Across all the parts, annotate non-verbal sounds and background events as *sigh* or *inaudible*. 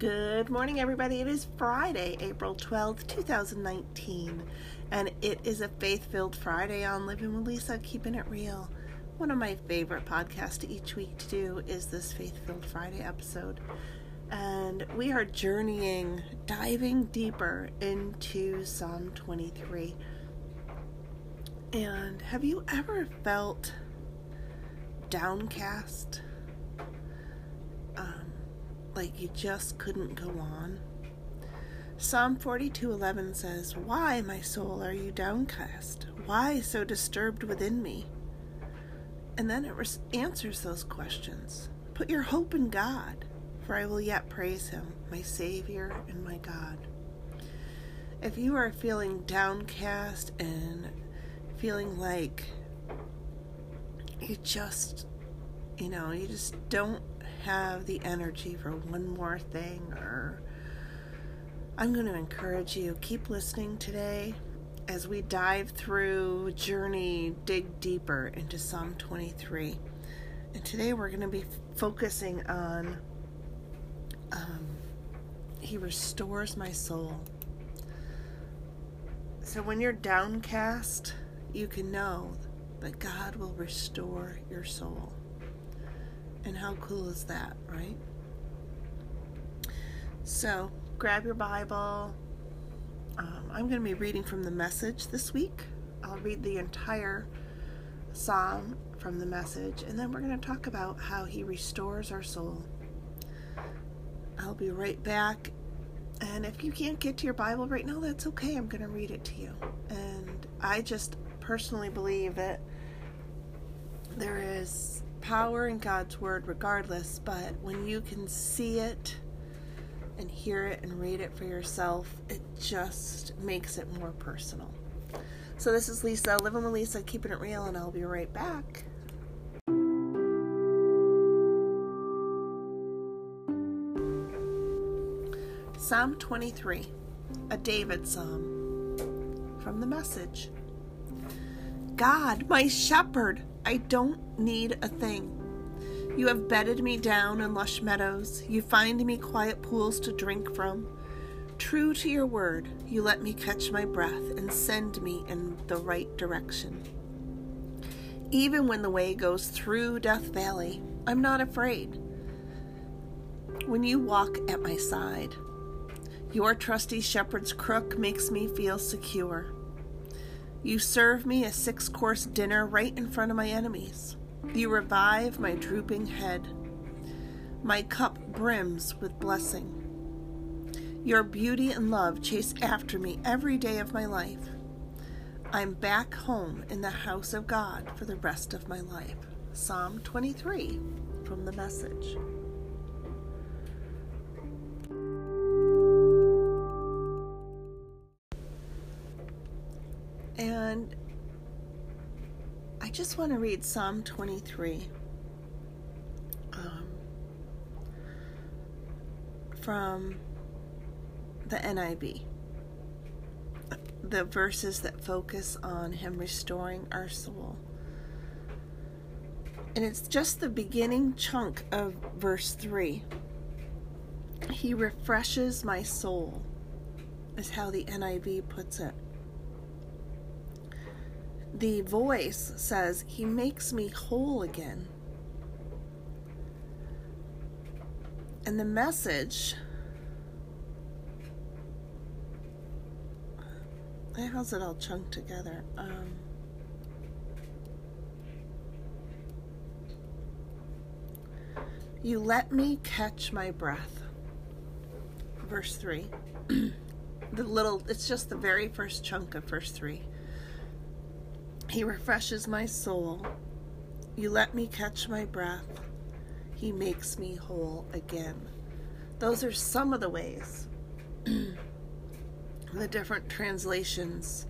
Good morning, everybody. It is Friday, April 12th, 2019, and it is a faith filled Friday on Living with Lisa, Keeping It Real. One of my favorite podcasts each week to do is this Faith Filled Friday episode. And we are journeying, diving deeper into Psalm 23. And have you ever felt downcast? Like you just couldn't go on? Psalm 42:11 says, "Why, my soul, are you downcast? Why so disturbed within me?" And then it res- answers those questions. Put your hope in God, for I will yet praise him, my Savior and my God. If you are feeling downcast and feeling like you just, you know, you just don't have the energy for one more thing, or I'm going to encourage you, keep listening today as we dive through, journey, dig deeper into Psalm 23. And today we're going to be focusing on um, He restores my soul. So when you're downcast, you can know that God will restore your soul. And how cool is that, right? So grab your Bible. Um, I'm going to be reading from the message this week. I'll read the entire psalm from the message, and then we're going to talk about how he restores our soul. I'll be right back. And if you can't get to your Bible right now, that's okay. I'm going to read it to you. And I just personally believe that there is power in God's Word regardless, but when you can see it and hear it and read it for yourself, it just makes it more personal. So, this is Lisa, living with Lisa, keeping it real, and I'll be right back. Psalm 23, a David psalm from the message. God, my shepherd, I don't need a thing. You have bedded me down in lush meadows. You find me quiet pools to drink from. True to your word, you let me catch my breath and send me in the right direction. Even when the way goes through Death Valley, I'm not afraid. When you walk at my side, your trusty shepherd's crook makes me feel secure. You serve me a six course dinner right in front of my enemies. You revive my drooping head. My cup brims with blessing. Your beauty and love chase after me every day of my life. I'm back home in the house of God for the rest of my life. Psalm 23 from the message. Just want to read Psalm 23 um, from the NIV. The verses that focus on Him restoring our soul. And it's just the beginning chunk of verse 3. He refreshes my soul, is how the NIV puts it the voice says, He makes me whole again. And the message, how's it all chunked together? Um, you let me catch my breath. Verse 3. *clears throat* the little, it's just the very first chunk of verse 3. He refreshes my soul. You let me catch my breath. He makes me whole again. Those are some of the ways *clears throat* the different translations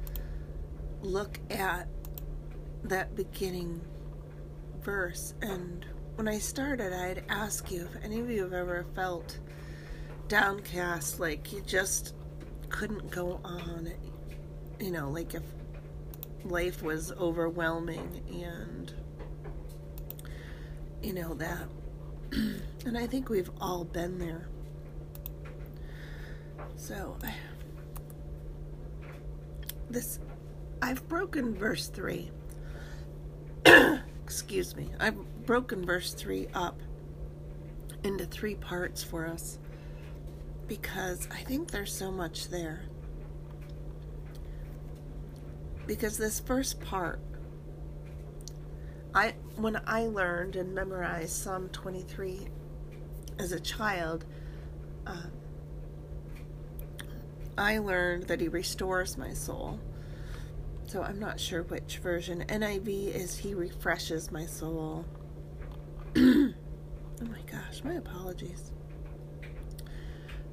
look at that beginning verse. And when I started, I'd ask you if any of you have ever felt downcast, like you just couldn't go on. You know, like if life was overwhelming and you know that *clears throat* and i think we've all been there So, this, I've broken verse 3. *coughs* Excuse me. I've broken verse 3 up into three parts for us because I think there's so much there. Because this first part, I when I learned and memorized Psalm 23 as a child, uh, I learned that He restores my soul. So I'm not sure which version. NIV is He refreshes my soul. *clears throat* oh my gosh, my apologies.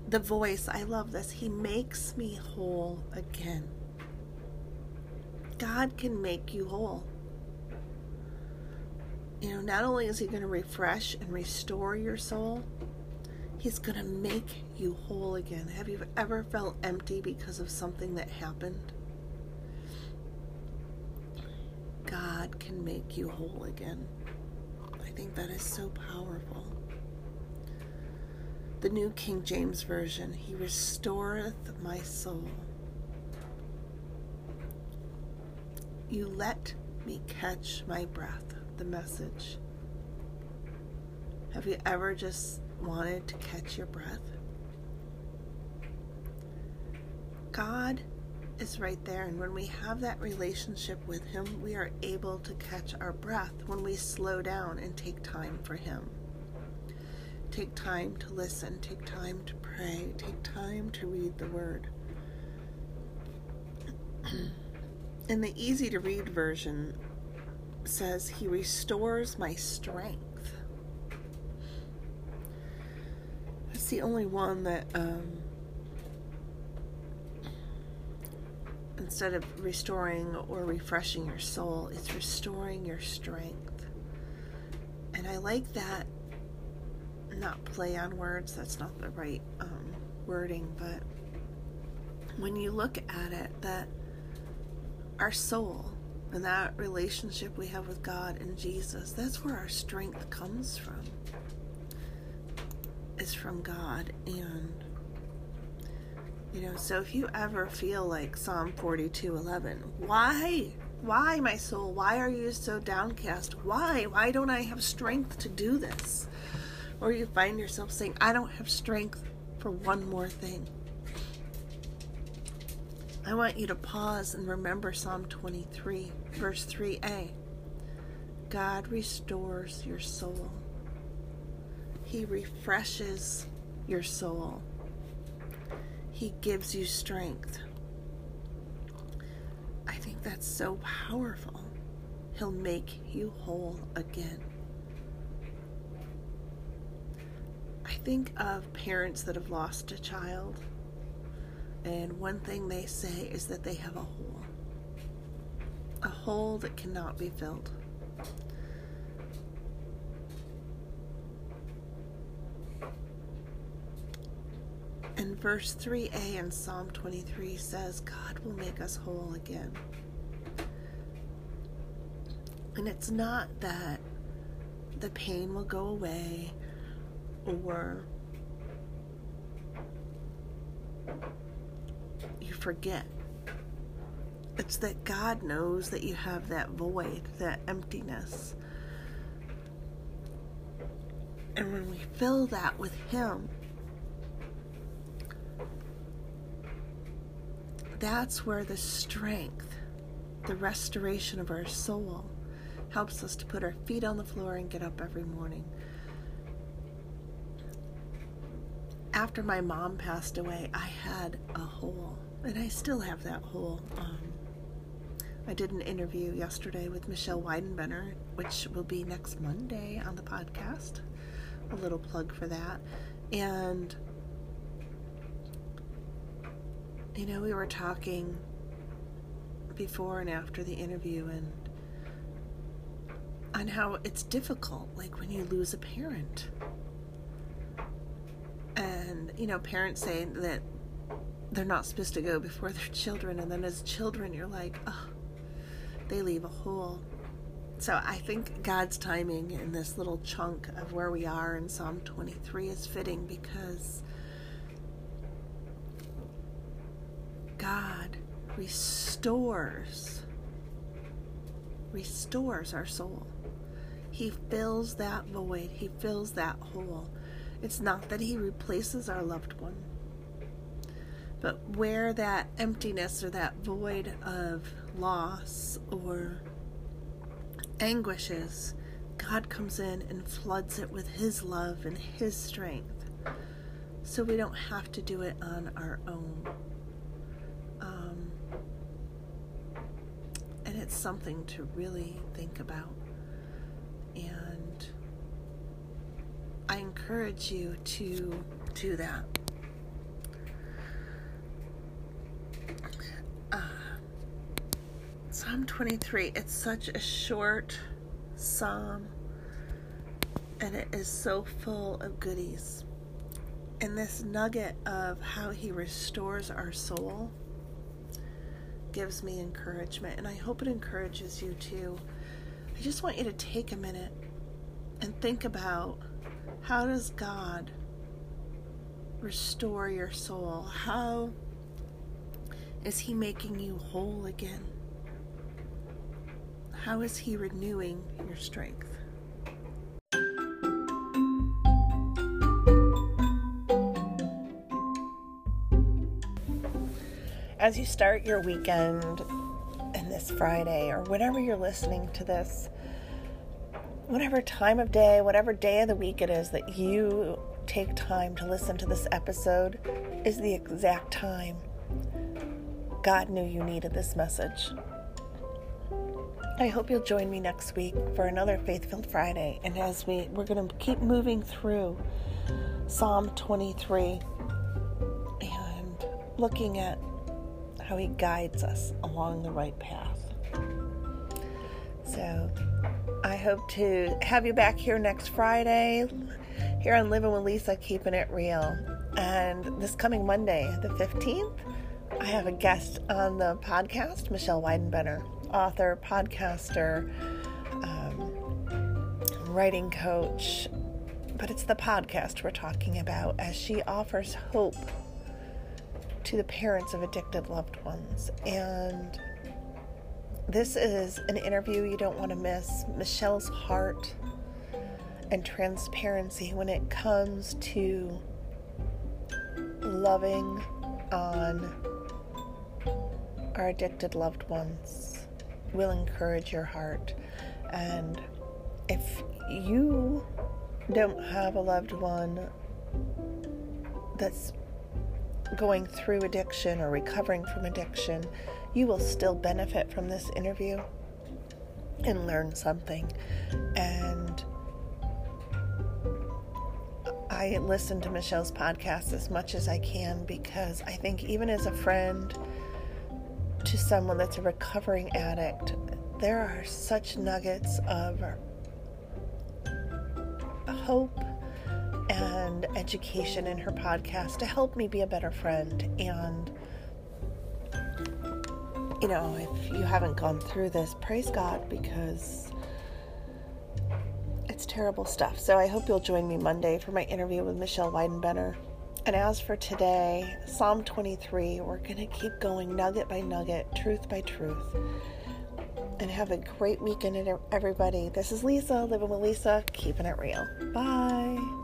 The voice, I love this. He makes me whole again. God can make you whole. You know, not only is He going to refresh and restore your soul, He's going to make you whole again. Have you ever felt empty because of something that happened? God can make you whole again. I think that is so powerful. The New King James Version, He restoreth my soul. You let me catch my breath, the message. Have you ever just wanted to catch your breath? God is right there, and when we have that relationship with Him, we are able to catch our breath when we slow down and take time for Him. Take time to listen, take time to pray, take time to read the Word. *clears throat* In the easy to read version, says, He restores my strength. That's the only one that, um, instead of restoring or refreshing your soul, it's restoring your strength. And I like that, not play on words, that's not the right um, wording, but when you look at it, that our soul and that relationship we have with God and Jesus, that's where our strength comes from. Is from God. And, you know, so if you ever feel like Psalm 42 11, why? Why, my soul? Why are you so downcast? Why? Why don't I have strength to do this? Or you find yourself saying, I don't have strength for one more thing. I want you to pause and remember Psalm 23, verse 3a. God restores your soul, He refreshes your soul, He gives you strength. I think that's so powerful. He'll make you whole again. I think of parents that have lost a child and one thing they say is that they have a hole. A hole that cannot be filled. And verse 3a in Psalm 23 says, God will make us whole again. And it's not that the pain will go away or forget. It's that God knows that you have that void, that emptiness. And when we fill that with Him, that's where the strength, the restoration of our soul, helps us to put our feet on the floor and get up every morning. After my mom passed away, I had a hole and I still have that hole. Um, I did an interview yesterday with Michelle Weidenbenner, which will be next Monday on the podcast. A little plug for that. And, you know, we were talking before and after the interview and on how it's difficult, like when you lose a parent. And, you know, parents say that they're not supposed to go before their children and then as children you're like oh they leave a hole so i think god's timing in this little chunk of where we are in psalm 23 is fitting because God restores restores our soul. He fills that void, he fills that hole. It's not that he replaces our loved one, but where that emptiness or that void of loss or anguish is, God comes in and floods it with his love and his strength. So we don't have to do it on our own. Um, and it's something to really think about. And I encourage you to do that. Uh, psalm 23, it's such a short psalm and it is so full of goodies. And this nugget of how he restores our soul gives me encouragement, and I hope it encourages you too. I just want you to take a minute and think about how does God restore your soul? How is He making you whole again? How is He renewing your strength? As you start your weekend and this Friday, or whenever you're listening to this, whatever time of day, whatever day of the week it is that you take time to listen to this episode, is the exact time God knew you needed this message. I hope you'll join me next week for another Faith-Filled Friday. And as we we're going to keep moving through Psalm 23 and looking at how he guides us along the right path. So, I hope to have you back here next Friday here on Living with Lisa, keeping it real. And this coming Monday, the 15th, I have a guest on the podcast, Michelle Weidenbenner, author, podcaster, um, writing coach. But it's the podcast we're talking about as she offers hope to the parents of addicted loved ones. And this is an interview you don't want to miss. Michelle's heart and transparency when it comes to loving on our addicted loved ones will encourage your heart. And if you don't have a loved one that's going through addiction or recovering from addiction, you will still benefit from this interview and learn something. And I listen to Michelle's podcast as much as I can because I think, even as a friend to someone that's a recovering addict, there are such nuggets of hope and education in her podcast to help me be a better friend. And, you know, if you haven't gone through this, praise God because it's terrible stuff. So I hope you'll join me Monday for my interview with Michelle Weidenbenner. And as for today, Psalm 23, we're going to keep going nugget by nugget, truth by truth. And have a great weekend, everybody. This is Lisa, living with Lisa, keeping it real. Bye.